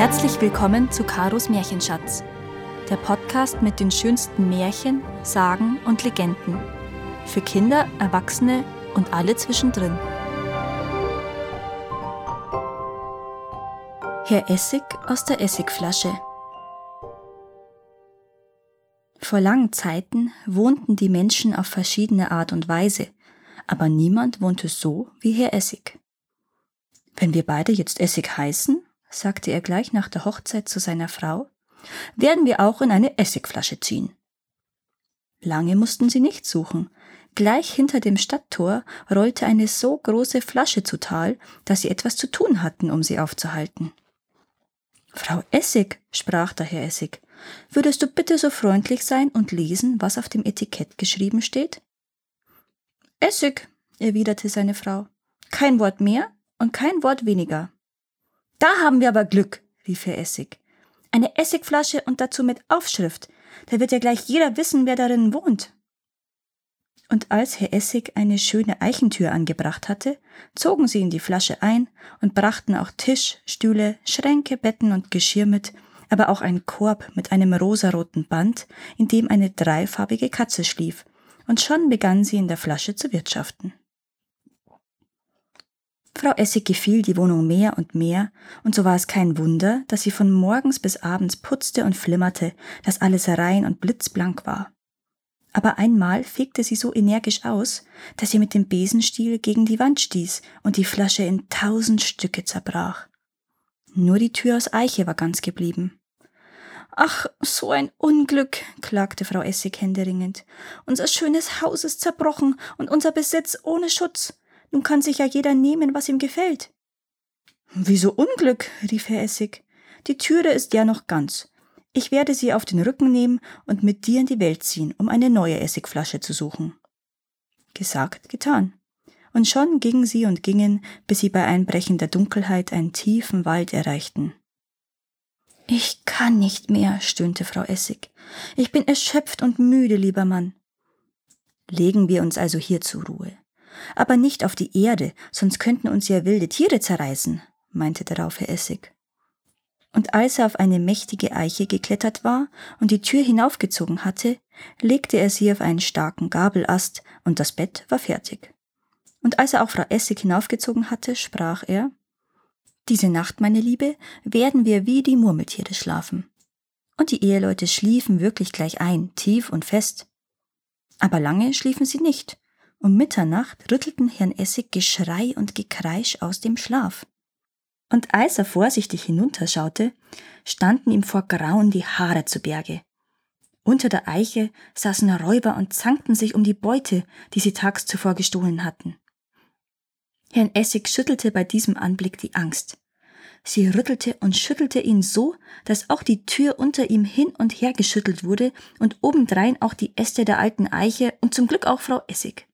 Herzlich willkommen zu Karos Märchenschatz, der Podcast mit den schönsten Märchen, Sagen und Legenden. Für Kinder, Erwachsene und alle zwischendrin. Herr Essig aus der Essigflasche. Vor langen Zeiten wohnten die Menschen auf verschiedene Art und Weise, aber niemand wohnte so wie Herr Essig. Wenn wir beide jetzt Essig heißen, sagte er gleich nach der Hochzeit zu seiner Frau, werden wir auch in eine Essigflasche ziehen. Lange mussten sie nicht suchen. Gleich hinter dem Stadttor rollte eine so große Flasche zu Tal, dass sie etwas zu tun hatten, um sie aufzuhalten. Frau Essig, sprach der Herr Essig, würdest du bitte so freundlich sein und lesen, was auf dem Etikett geschrieben steht? Essig, erwiderte seine Frau. Kein Wort mehr und kein Wort weniger. Da haben wir aber Glück, rief Herr Essig. Eine Essigflasche und dazu mit Aufschrift. Da wird ja gleich jeder wissen, wer darin wohnt. Und als Herr Essig eine schöne Eichentür angebracht hatte, zogen sie in die Flasche ein und brachten auch Tisch, Stühle, Schränke, Betten und Geschirr mit, aber auch einen Korb mit einem rosaroten Band, in dem eine dreifarbige Katze schlief, und schon begann sie in der Flasche zu wirtschaften. Frau Essig gefiel die Wohnung mehr und mehr, und so war es kein Wunder, dass sie von morgens bis abends putzte und flimmerte, dass alles rein und blitzblank war. Aber einmal fegte sie so energisch aus, dass sie mit dem Besenstiel gegen die Wand stieß und die Flasche in tausend Stücke zerbrach. Nur die Tür aus Eiche war ganz geblieben. Ach, so ein Unglück, klagte Frau Essig händeringend. Unser schönes Haus ist zerbrochen und unser Besitz ohne Schutz. Nun kann sich ja jeder nehmen, was ihm gefällt. Wieso Unglück? rief Herr Essig. Die Türe ist ja noch ganz. Ich werde sie auf den Rücken nehmen und mit dir in die Welt ziehen, um eine neue Essigflasche zu suchen. Gesagt, getan. Und schon gingen sie und gingen, bis sie bei Einbrechen der Dunkelheit einen tiefen Wald erreichten. Ich kann nicht mehr, stöhnte Frau Essig. Ich bin erschöpft und müde, lieber Mann. Legen wir uns also hier zur Ruhe aber nicht auf die Erde, sonst könnten uns ja wilde Tiere zerreißen, meinte darauf Herr Essig. Und als er auf eine mächtige Eiche geklettert war und die Tür hinaufgezogen hatte, legte er sie auf einen starken Gabelast, und das Bett war fertig. Und als er auch Frau Essig hinaufgezogen hatte, sprach er Diese Nacht, meine Liebe, werden wir wie die Murmeltiere schlafen. Und die Eheleute schliefen wirklich gleich ein, tief und fest. Aber lange schliefen sie nicht, um Mitternacht rüttelten Herrn Essig Geschrei und Gekreisch aus dem Schlaf. Und als er vorsichtig hinunterschaute, standen ihm vor Grauen die Haare zu Berge. Unter der Eiche saßen Räuber und zankten sich um die Beute, die sie tags zuvor gestohlen hatten. Herrn Essig schüttelte bei diesem Anblick die Angst. Sie rüttelte und schüttelte ihn so, dass auch die Tür unter ihm hin und her geschüttelt wurde und obendrein auch die Äste der alten Eiche und zum Glück auch Frau Essig.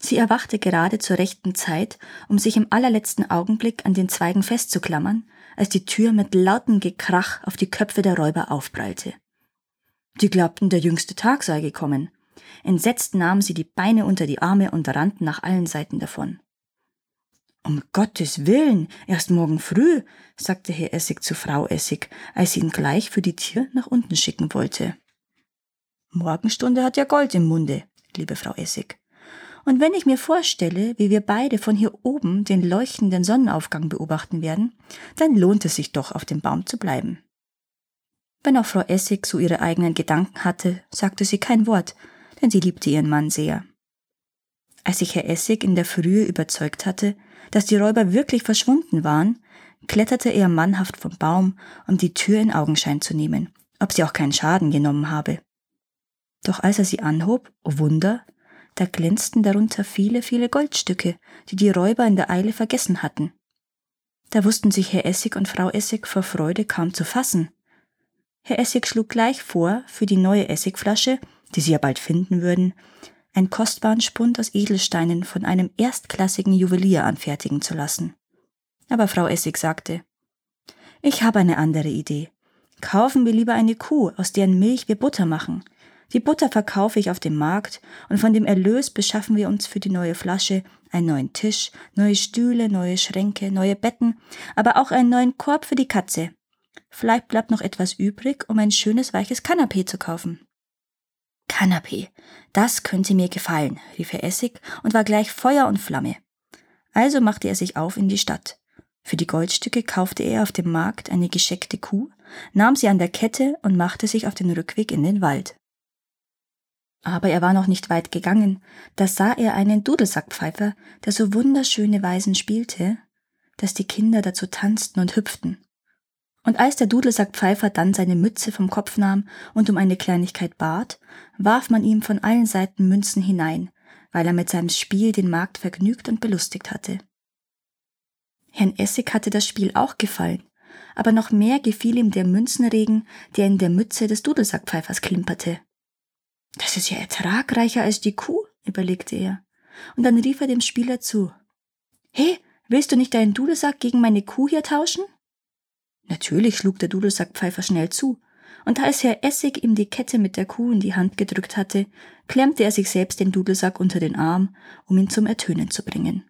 Sie erwachte gerade zur rechten Zeit, um sich im allerletzten Augenblick an den Zweigen festzuklammern, als die Tür mit lautem Gekrach auf die Köpfe der Räuber aufprallte. Die glaubten, der jüngste Tag sei gekommen. Entsetzt nahmen sie die Beine unter die Arme und rannten nach allen Seiten davon. Um Gottes Willen, erst morgen früh, sagte Herr Essig zu Frau Essig, als sie ihn gleich für die Tür nach unten schicken wollte. Morgenstunde hat ja Gold im Munde, liebe Frau Essig. Und wenn ich mir vorstelle, wie wir beide von hier oben den leuchtenden Sonnenaufgang beobachten werden, dann lohnt es sich doch, auf dem Baum zu bleiben. Wenn auch Frau Essig so ihre eigenen Gedanken hatte, sagte sie kein Wort, denn sie liebte ihren Mann sehr. Als sich Herr Essig in der Frühe überzeugt hatte, dass die Räuber wirklich verschwunden waren, kletterte er mannhaft vom Baum, um die Tür in Augenschein zu nehmen, ob sie auch keinen Schaden genommen habe. Doch als er sie anhob, oh Wunder, da glänzten darunter viele, viele Goldstücke, die die Räuber in der Eile vergessen hatten. Da wussten sich Herr Essig und Frau Essig vor Freude kaum zu fassen. Herr Essig schlug gleich vor, für die neue Essigflasche, die sie ja bald finden würden, einen kostbaren Spund aus Edelsteinen von einem erstklassigen Juwelier anfertigen zu lassen. Aber Frau Essig sagte, ich habe eine andere Idee. Kaufen wir lieber eine Kuh, aus deren Milch wir Butter machen. Die Butter verkaufe ich auf dem Markt und von dem Erlös beschaffen wir uns für die neue Flasche einen neuen Tisch, neue Stühle, neue Schränke, neue Betten, aber auch einen neuen Korb für die Katze. vielleicht bleibt noch etwas übrig, um ein schönes weiches Kanapee zu kaufen. Kanapee, das könnte mir gefallen, rief Herr Essig und war gleich Feuer und Flamme. Also machte er sich auf in die Stadt. Für die Goldstücke kaufte er auf dem Markt eine gescheckte Kuh, nahm sie an der Kette und machte sich auf den Rückweg in den Wald. Aber er war noch nicht weit gegangen, da sah er einen Dudelsackpfeifer, der so wunderschöne Weisen spielte, dass die Kinder dazu tanzten und hüpften. Und als der Dudelsackpfeifer dann seine Mütze vom Kopf nahm und um eine Kleinigkeit bat, warf man ihm von allen Seiten Münzen hinein, weil er mit seinem Spiel den Markt vergnügt und belustigt hatte. Herrn Essig hatte das Spiel auch gefallen, aber noch mehr gefiel ihm der Münzenregen, der in der Mütze des Dudelsackpfeifers klimperte. Das ist ja ertragreicher als die Kuh, überlegte er, und dann rief er dem Spieler zu. He, willst du nicht deinen Dudelsack gegen meine Kuh hier tauschen? Natürlich schlug der Dudelsackpfeifer schnell zu, und als Herr Essig ihm die Kette mit der Kuh in die Hand gedrückt hatte, klemmte er sich selbst den Dudelsack unter den Arm, um ihn zum Ertönen zu bringen.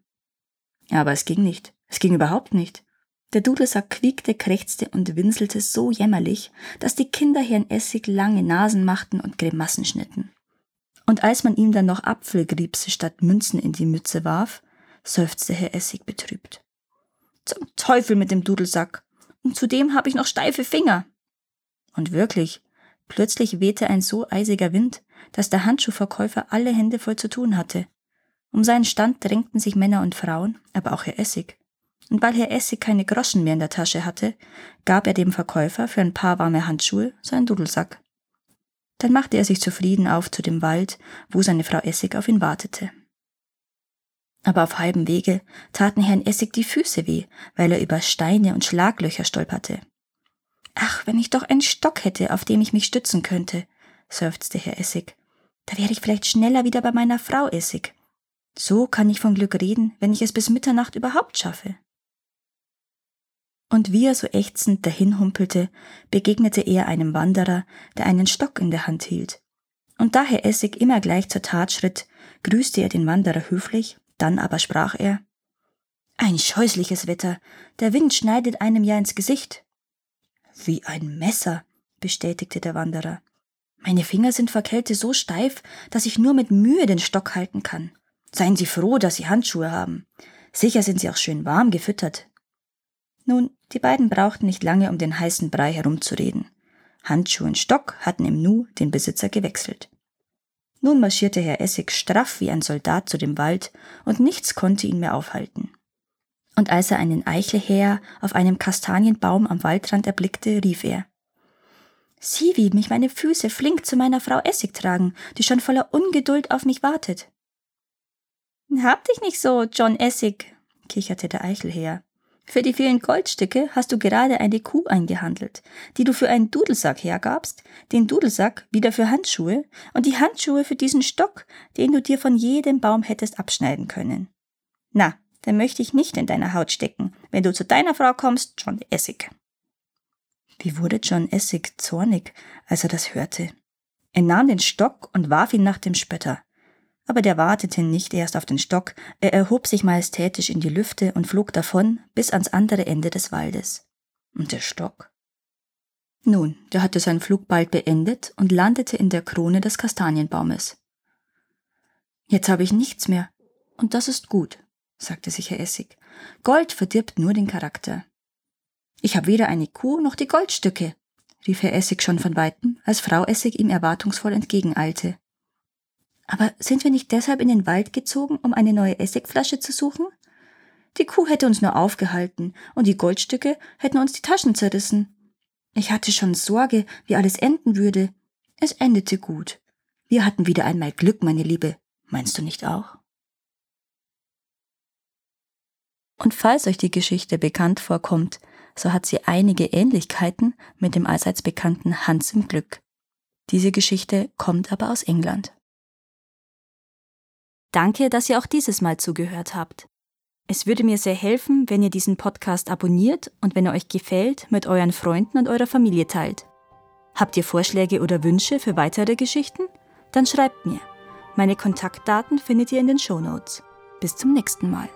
Aber es ging nicht. Es ging überhaupt nicht. Der Dudelsack quiekte, krächzte und winselte so jämmerlich, dass die Kinder Herrn Essig lange Nasen machten und Grimassen schnitten. Und als man ihm dann noch Apfelgriebse statt Münzen in die Mütze warf, seufzte Herr Essig betrübt. Zum Teufel mit dem Dudelsack. Und zudem habe ich noch steife Finger. Und wirklich, plötzlich wehte ein so eisiger Wind, dass der Handschuhverkäufer alle Hände voll zu tun hatte. Um seinen Stand drängten sich Männer und Frauen, aber auch Herr Essig. Und weil Herr Essig keine Groschen mehr in der Tasche hatte, gab er dem Verkäufer für ein paar warme Handschuhe seinen Dudelsack. Dann machte er sich zufrieden auf zu dem Wald, wo seine Frau Essig auf ihn wartete. Aber auf halbem Wege taten Herrn Essig die Füße weh, weil er über Steine und Schlaglöcher stolperte. Ach, wenn ich doch einen Stock hätte, auf dem ich mich stützen könnte, seufzte Herr Essig. Da wäre ich vielleicht schneller wieder bei meiner Frau Essig. So kann ich von Glück reden, wenn ich es bis Mitternacht überhaupt schaffe. Und wie er so ächzend dahinhumpelte, begegnete er einem Wanderer, der einen Stock in der Hand hielt. Und da Herr Essig immer gleich zur Tat schritt, grüßte er den Wanderer höflich, dann aber sprach er Ein scheußliches Wetter, der Wind schneidet einem ja ins Gesicht. Wie ein Messer, bestätigte der Wanderer. Meine Finger sind vor Kälte so steif, dass ich nur mit Mühe den Stock halten kann. Seien Sie froh, dass Sie Handschuhe haben. Sicher sind sie auch schön warm gefüttert. Nun, die beiden brauchten nicht lange, um den heißen Brei herumzureden. Handschuh und Stock hatten im Nu den Besitzer gewechselt. Nun marschierte Herr Essig straff wie ein Soldat zu dem Wald, und nichts konnte ihn mehr aufhalten. Und als er einen Eichelhäher auf einem Kastanienbaum am Waldrand erblickte, rief er Sieh, wie mich meine Füße flink zu meiner Frau Essig tragen, die schon voller Ungeduld auf mich wartet. Hab dich nicht so, John Essig, kicherte der Eichelhäher. Für die vielen Goldstücke hast du gerade eine Kuh eingehandelt, die du für einen Dudelsack hergabst, den Dudelsack wieder für Handschuhe und die Handschuhe für diesen Stock, den du dir von jedem Baum hättest abschneiden können. Na, dann möchte ich nicht in deiner Haut stecken, wenn du zu deiner Frau kommst, John Essig. Wie wurde John Essig zornig, als er das hörte? Er nahm den Stock und warf ihn nach dem Spötter aber der wartete nicht erst auf den Stock, er erhob sich majestätisch in die Lüfte und flog davon bis ans andere Ende des Waldes. Und der Stock? Nun, der hatte seinen Flug bald beendet und landete in der Krone des Kastanienbaumes. Jetzt habe ich nichts mehr, und das ist gut, sagte sich Herr Essig. Gold verdirbt nur den Charakter. Ich habe weder eine Kuh noch die Goldstücke, rief Herr Essig schon von weitem, als Frau Essig ihm erwartungsvoll entgegeneilte. Aber sind wir nicht deshalb in den Wald gezogen, um eine neue Essigflasche zu suchen? Die Kuh hätte uns nur aufgehalten und die Goldstücke hätten uns die Taschen zerrissen. Ich hatte schon Sorge, wie alles enden würde. Es endete gut. Wir hatten wieder einmal Glück, meine Liebe. Meinst du nicht auch? Und falls euch die Geschichte bekannt vorkommt, so hat sie einige Ähnlichkeiten mit dem allseits bekannten Hans im Glück. Diese Geschichte kommt aber aus England. Danke, dass ihr auch dieses Mal zugehört habt. Es würde mir sehr helfen, wenn ihr diesen Podcast abonniert und wenn er euch gefällt, mit euren Freunden und eurer Familie teilt. Habt ihr Vorschläge oder Wünsche für weitere Geschichten? Dann schreibt mir. Meine Kontaktdaten findet ihr in den Show Notes. Bis zum nächsten Mal.